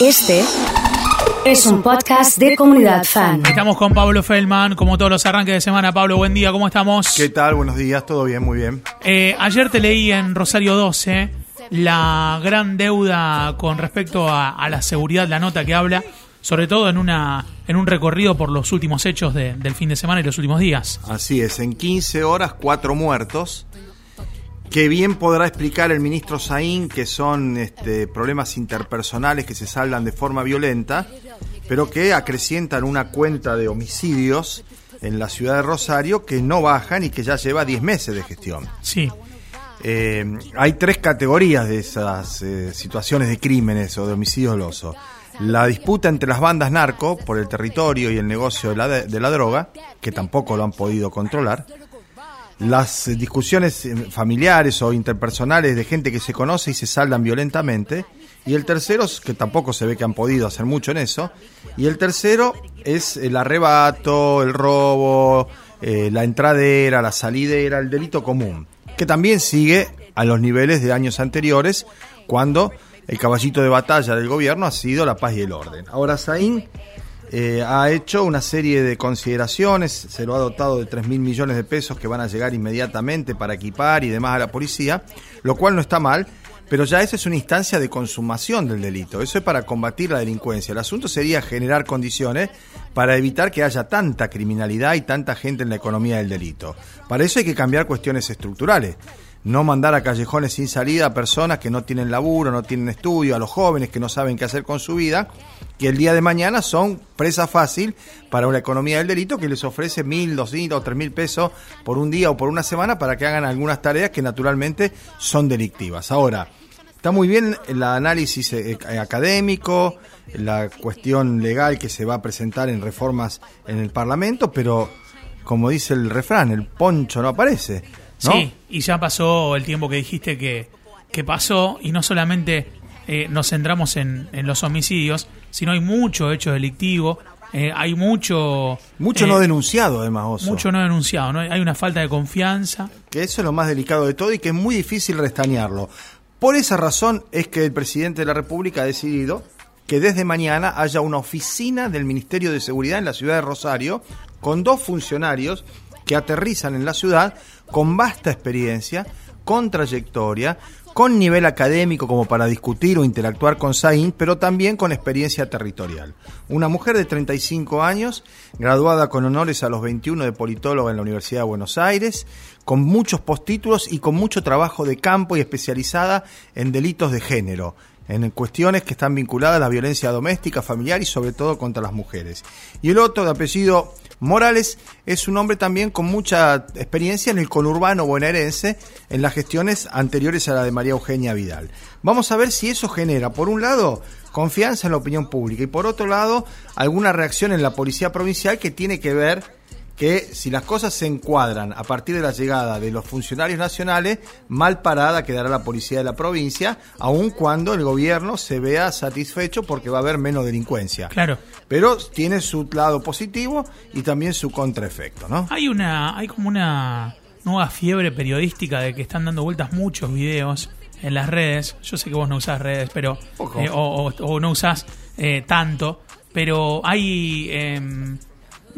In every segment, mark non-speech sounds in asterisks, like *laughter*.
Este es un podcast de comunidad fan. Estamos con Pablo Feldman, como todos los arranques de semana. Pablo, buen día, ¿cómo estamos? ¿Qué tal? Buenos días, todo bien, muy bien. Eh, ayer te leí en Rosario 12 la gran deuda con respecto a, a la seguridad, la nota que habla, sobre todo en, una, en un recorrido por los últimos hechos de- del fin de semana y los últimos días. Así es, en 15 horas, cuatro muertos. Que bien podrá explicar el ministro Saín que son este, problemas interpersonales que se saldan de forma violenta, pero que acrecientan una cuenta de homicidios en la ciudad de Rosario que no bajan y que ya lleva 10 meses de gestión. Sí, Eh, hay tres categorías de esas eh, situaciones de crímenes o de homicidios dolosos. La disputa entre las bandas narco por el territorio y el negocio de la, de la droga, que tampoco lo han podido controlar. Las eh, discusiones eh, familiares o interpersonales de gente que se conoce y se saldan violentamente. Y el tercero, que tampoco se ve que han podido hacer mucho en eso. Y el tercero es el arrebato, el robo, eh, la entradera, la salidera, el delito común, que también sigue a los niveles de años anteriores, cuando el caballito de batalla del gobierno ha sido la paz y el orden. Ahora Saín eh, ha hecho una serie de consideraciones, se lo ha dotado de 3 mil millones de pesos que van a llegar inmediatamente para equipar y demás a la policía, lo cual no está mal, pero ya esa es una instancia de consumación del delito, eso es para combatir la delincuencia. El asunto sería generar condiciones para evitar que haya tanta criminalidad y tanta gente en la economía del delito. Para eso hay que cambiar cuestiones estructurales. No mandar a callejones sin salida a personas que no tienen laburo, no tienen estudio, a los jóvenes que no saben qué hacer con su vida, que el día de mañana son presa fácil para una economía del delito que les ofrece mil, doscientos o tres mil pesos por un día o por una semana para que hagan algunas tareas que naturalmente son delictivas. Ahora, está muy bien el análisis eh, académico, la cuestión legal que se va a presentar en reformas en el Parlamento, pero como dice el refrán, el poncho no aparece. ¿No? sí, y ya pasó el tiempo que dijiste que, que pasó y no solamente eh, nos centramos en, en los homicidios, sino hay mucho hecho delictivo, eh, hay mucho... Mucho eh, no denunciado, además, Oso. Mucho no denunciado, ¿no? Hay una falta de confianza. que eso es lo más delicado de todo y que es muy difícil restañarlo. Por esa razón es que el presidente de la República ha decidido que desde mañana haya una oficina del Ministerio de Seguridad en la ciudad de Rosario con dos funcionarios que aterrizan en la ciudad con vasta experiencia, con trayectoria, con nivel académico como para discutir o interactuar con Saín, pero también con experiencia territorial. Una mujer de 35 años, graduada con honores a los 21 de politóloga en la Universidad de Buenos Aires, con muchos postítulos y con mucho trabajo de campo y especializada en delitos de género, en cuestiones que están vinculadas a la violencia doméstica, familiar y sobre todo contra las mujeres. Y el otro, de apellido Morales, es un hombre también con mucha experiencia en el conurbano bonaerense, en las gestiones anteriores a la de María Eugenia Vidal. Vamos a ver si eso genera, por un lado, confianza en la opinión pública y por otro lado, alguna reacción en la policía provincial que tiene que ver que si las cosas se encuadran a partir de la llegada de los funcionarios nacionales, mal parada quedará la policía de la provincia, aun cuando el gobierno se vea satisfecho porque va a haber menos delincuencia. Claro. Pero tiene su lado positivo y también su contraefecto, ¿no? Hay una, hay como una nueva fiebre periodística de que están dando vueltas muchos videos en las redes. Yo sé que vos no usás redes, pero eh, o, o- o no usás eh, tanto, pero hay em,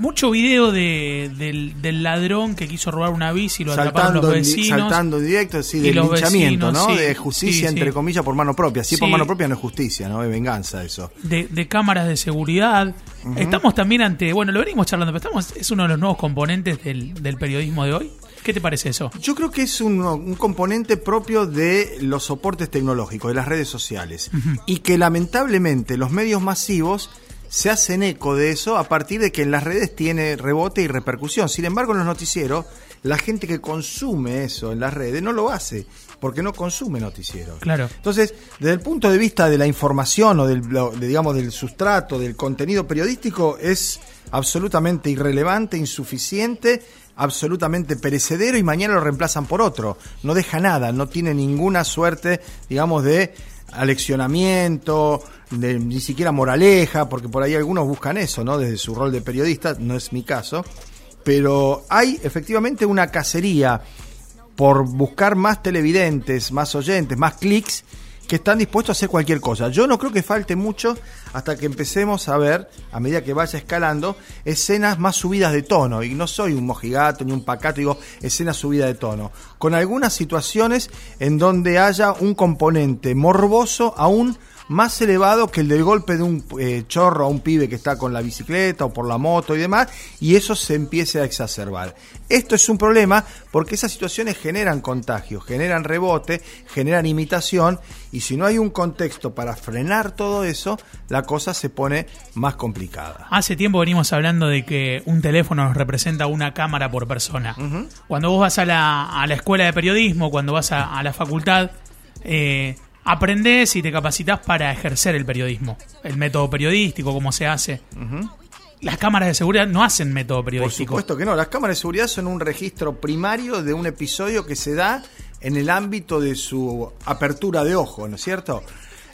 mucho video de, del, del ladrón que quiso robar una bici y lo atraparon los Saltando, en di- vecinos. saltando en directo, sí, del los linchamiento, vecinos, ¿no? sí, de justicia, sí, entre comillas, por mano propia. Si es por mano propia no es justicia, ¿no? Es venganza eso. de, de cámaras de seguridad. Estamos también ante, bueno, lo venimos charlando, pero estamos, es uno de los nuevos componentes del, del periodismo de hoy. ¿Qué te parece eso? Yo creo que es un, un componente propio de los soportes tecnológicos, de las redes sociales. Y que lamentablemente los medios masivos se hacen eco de eso a partir de que en las redes tiene rebote y repercusión. Sin embargo, en los noticieros, la gente que consume eso en las redes no lo hace, porque no consume noticieros. Claro. Entonces, desde el punto de vista de la información o del, de, digamos, del sustrato, del contenido periodístico, es absolutamente irrelevante, insuficiente, absolutamente perecedero y mañana lo reemplazan por otro. No deja nada, no tiene ninguna suerte, digamos, de aleccionamiento, de, ni siquiera moraleja, porque por ahí algunos buscan eso, ¿no? Desde su rol de periodista, no es mi caso. Pero hay efectivamente una cacería por buscar más televidentes, más oyentes, más clics, que están dispuestos a hacer cualquier cosa. Yo no creo que falte mucho hasta que empecemos a ver, a medida que vaya escalando, escenas más subidas de tono. Y no soy un mojigato ni un pacato, digo escenas subidas de tono. Con algunas situaciones en donde haya un componente morboso aún más elevado que el del golpe de un eh, chorro a un pibe que está con la bicicleta o por la moto y demás, y eso se empiece a exacerbar. Esto es un problema porque esas situaciones generan contagios, generan rebote, generan imitación, y si no hay un contexto para frenar todo eso, la cosa se pone más complicada. Hace tiempo venimos hablando de que un teléfono nos representa una cámara por persona. Cuando vos vas a la, a la escuela de periodismo, cuando vas a, a la facultad, eh, aprendes y te capacitas para ejercer el periodismo, el método periodístico, cómo se hace. Las cámaras de seguridad no hacen método Por periodístico. supuesto que no, las cámaras de seguridad son un registro primario de un episodio que se da en el ámbito de su apertura de ojo, ¿no es cierto?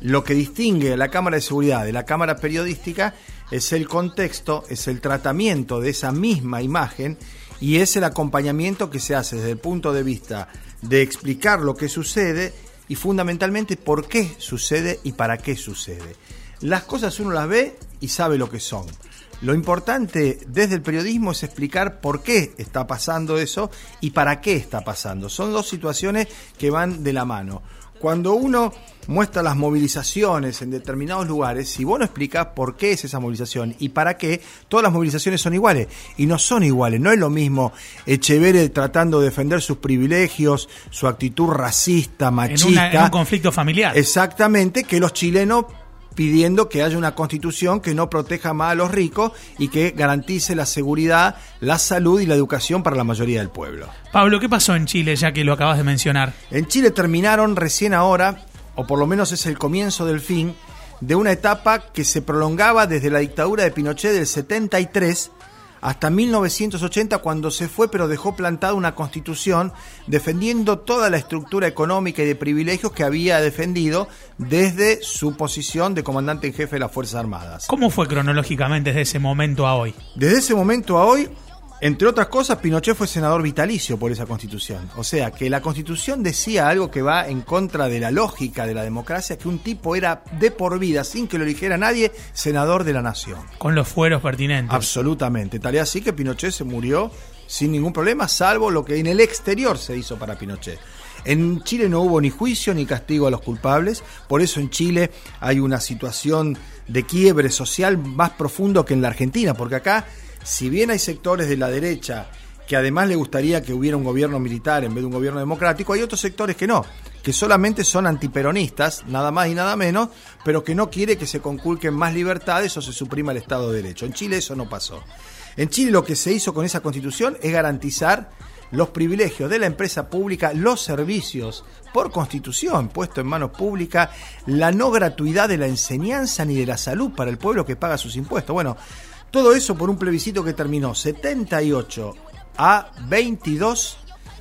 Lo que distingue a la cámara de seguridad de la cámara periodística es el contexto, es el tratamiento de esa misma imagen y es el acompañamiento que se hace desde el punto de vista de explicar lo que sucede y fundamentalmente por qué sucede y para qué sucede. Las cosas uno las ve y sabe lo que son. Lo importante desde el periodismo es explicar por qué está pasando eso y para qué está pasando. Son dos situaciones que van de la mano. Cuando uno muestra las movilizaciones en determinados lugares, si vos no explicás por qué es esa movilización y para qué, todas las movilizaciones son iguales. Y no son iguales. No es lo mismo Echeverre tratando de defender sus privilegios, su actitud racista, en, machista. una- en un conflicto familiar. Exactamente, que los chilenos pidiendo que haya una constitución que no proteja más a los ricos y que garantice la seguridad, la salud y la educación para la mayoría del pueblo. Pablo, ¿qué pasó en Chile ya que lo acabas de mencionar? En Chile terminaron recién ahora, o por lo menos es el comienzo del fin, de una etapa que se prolongaba desde la dictadura de Pinochet del 73 hasta 1980 cuando se fue pero dejó plantada una constitución defendiendo toda la estructura económica y de privilegios que había defendido desde su posición de comandante en jefe de las Fuerzas Armadas. ¿Cómo fue cronológicamente desde ese momento a hoy? Desde ese momento a hoy, entre otras cosas, Pinochet fue senador vitalicio por esa constitución. O sea, que la constitución decía algo que va en contra de la lógica de la democracia, que un tipo era de por vida, sin que lo eligiera nadie, senador de la nación. Con los fueros pertinentes. Absolutamente. Tal así que Pinochet se murió sin ningún problema, salvo lo que en el exterior se hizo para Pinochet. En Chile no hubo ni juicio ni castigo a los culpables, por eso en Chile hay una situación de quiebre social más profundo que en la Argentina, porque acá, si bien hay sectores de la derecha que además le gustaría que hubiera un gobierno militar en vez de un gobierno democrático, hay otros sectores que no, que solamente son antiperonistas, nada más y nada menos, pero que no quiere que se conculquen más libertades o se suprima el Estado de Derecho. En Chile eso no pasó. En Chile lo que se hizo con esa constitución es garantizar los privilegios de la empresa pública, los servicios por constitución puesto en manos públicas, la no gratuidad de la enseñanza ni de la salud para el pueblo que paga sus impuestos. Bueno, todo eso por un plebiscito que terminó 78 a 22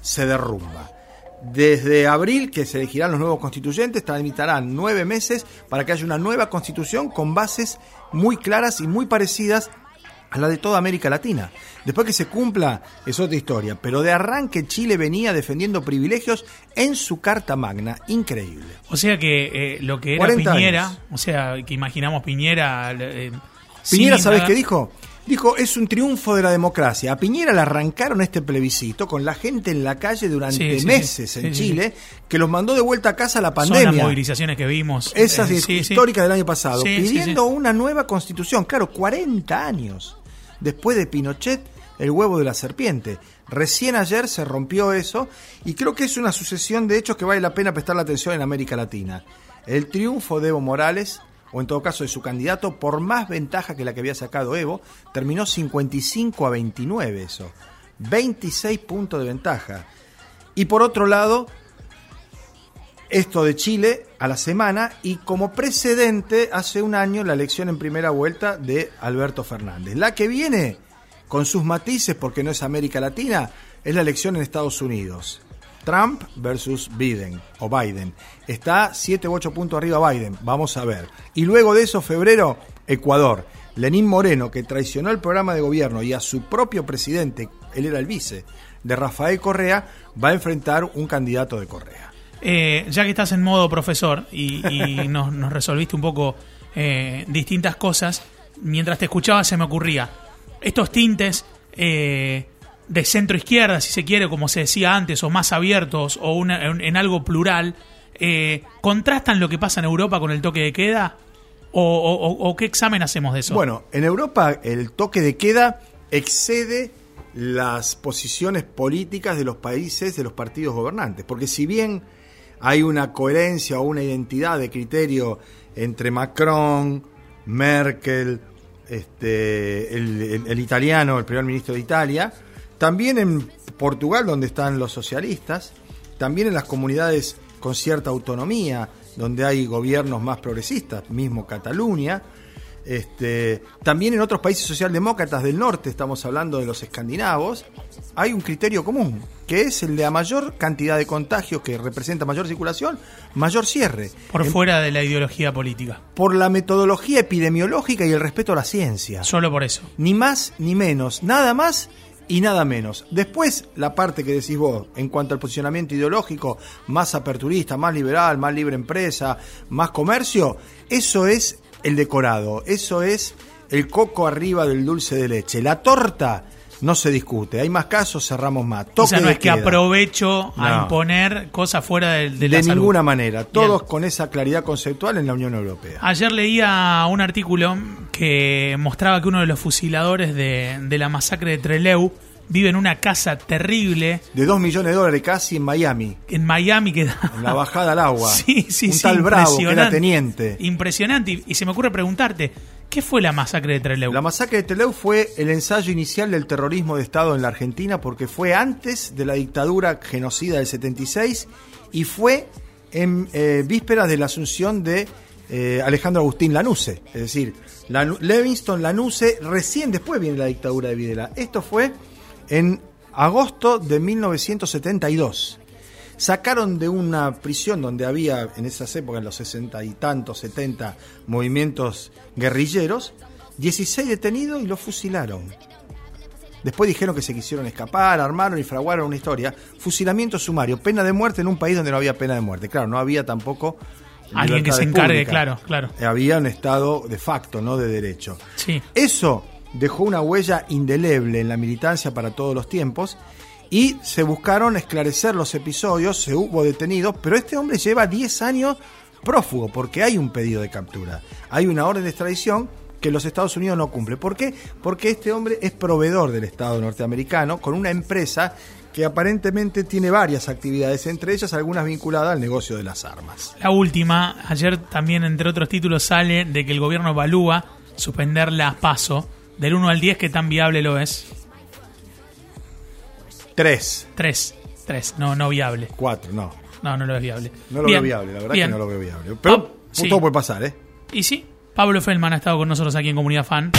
se derrumba. Desde abril, que se elegirán los nuevos constituyentes, tramitarán nueve meses para que haya una nueva constitución con bases muy claras y muy parecidas a la de toda América Latina. Después que se cumpla es otra historia, pero de arranque Chile venía defendiendo privilegios en su Carta Magna, increíble. O sea que eh, lo que era 40 Piñera, años. o sea, que imaginamos Piñera... eh, Piñera, sin ¿sabés nada- qué dijo? Dijo, es un triunfo de la democracia. A Piñera le arrancaron este plebiscito con la gente en la calle durante Sí, sí, meses sí. en Chile, que los mandó de vuelta a casa a la Son las pandemia. movilizaciones que vimos. Esas Eh, históricas del año pasado, pidiendo una nueva constitución. Claro, 40 años después de Pinochet, el huevo de la serpiente. Recién ayer se rompió eso y creo que es una sucesión de hechos que vale la pena prestarle atención en América Latina. El triunfo de Evo Morales, o en todo caso de su candidato, por más ventaja que la que había sacado Evo, terminó 55 a 29 eso. 26 puntos de ventaja. Y por otro lado, esto de Chile a la semana y como precedente hace un año la elección en primera vuelta de Alberto Fernández. La que viene con sus matices porque no es América Latina es la elección en Estados Unidos. Trump versus Biden o Biden. Está 7 u 8 puntos arriba Biden, vamos a ver. Y luego de eso, febrero, Ecuador. Lenín Moreno, que traicionó el programa de gobierno y a su propio presidente, él era el vice, de Rafael Correa, va a enfrentar un candidato de Correa. Eh, ya que estás en modo profesor y, y *laughs* nos, nos resolviste un poco eh, distintas cosas, mientras te escuchaba se me ocurría, estos tintes eh, de centro izquierda, si se quiere, como se decía antes, o más abiertos, o una- en, en algo plural, ¿contrastan lo que pasa en Europa con el toque de queda? ¿O, o- o- o qué examen hacemos de eso? Bueno, en Europa el toque de queda excede las posiciones políticas de los países, de los partidos gobernantes. Porque si bien hay una coherencia o una identidad de criterio entre Macron, Merkel, este, el, italiano, el primer ministro de Italia, también en Portugal, donde están los socialistas, también en las comunidades con cierta autonomía, donde hay gobiernos más progresistas, mismo Cataluña, este, también en otros países socialdemócratas del norte, estamos hablando de los escandinavos, hay un criterio común, que es el de a mayor cantidad de contagios que representa mayor circulación, mayor cierre. por En- fuera de la ideología política. por la metodología epidemiológica y el respeto a la ciencia. Solo por eso. Ni más ni menos, nada más y nada menos. Después, la parte que decís vos, en cuanto al posicionamiento ideológico, más aperturista, más liberal, más libre empresa, más comercio, eso es el decorado, eso es el coco arriba del dulce de leche. La torta no se discute, hay más casos, cerramos más. o Toque sea, no es que queda. aprovecho a imponer cosas fuera de, de de, salud. ninguna manera, todos Bien. con esa claridad conceptual en la Unión Europea. Ayer leía un artículo que mostraba que uno de los fusiladores de, de la masacre de Trelew vive en una casa terrible De dos millones de dólares casi en Miami, en Miami que da... en la bajada al agua. *laughs* Sí, sí, un sí, tal Bravo que era teniente. Impresionante. Y, y se me ocurre preguntarte, ¿qué fue la masacre de Trelew? La masacre de Teleu fue el ensayo inicial del terrorismo de Estado en la Argentina porque fue antes de la dictadura genocida del 76 y fue en eh, vísperas de la asunción de eh, Alejandro Agustín Lanuse. Es decir, Lanu- Levingston Lanuse, recién después viene la dictadura de Videla. Esto fue en agosto de 1972 sacaron de una prisión donde había en esas épocas, en los sesenta y tantos, 70 movimientos guerrilleros, 16 detenidos y los fusilaron. Después dijeron que se quisieron escapar, armaron y fraguaron una historia. Fusilamiento sumario, pena de muerte en un país donde no había pena de muerte. Claro, no había tampoco... Alguien que se encargue, claro, claro. Había un estado de facto, no de derecho. Sí. Eso dejó una huella indeleble en la militancia para todos los tiempos y se buscaron esclarecer los episodios, se hubo detenidos, pero este hombre lleva 10 años prófugo porque hay un pedido de captura, hay una orden de extradición que los Estados Unidos no cumple. ¿Por qué? Porque este hombre es proveedor del Estado norteamericano con una empresa que aparentemente tiene varias actividades, entre ellas algunas vinculadas al negocio de las armas. La última, ayer también entre otros títulos sale de que el gobierno evalúa suspender la PASO del 1 al 10, ¿qué tan viable lo es? Tres, 3, 3, no, no viable. cuatro, no. No, no lo es viable. No lo Bien, veo viable, la verdad bien. que no lo veo viable. Pero Ah, sí. todo puede pasar, ¿eh? Y sí, Pablo Feldman ha estado con nosotros aquí en Comunidad Fan.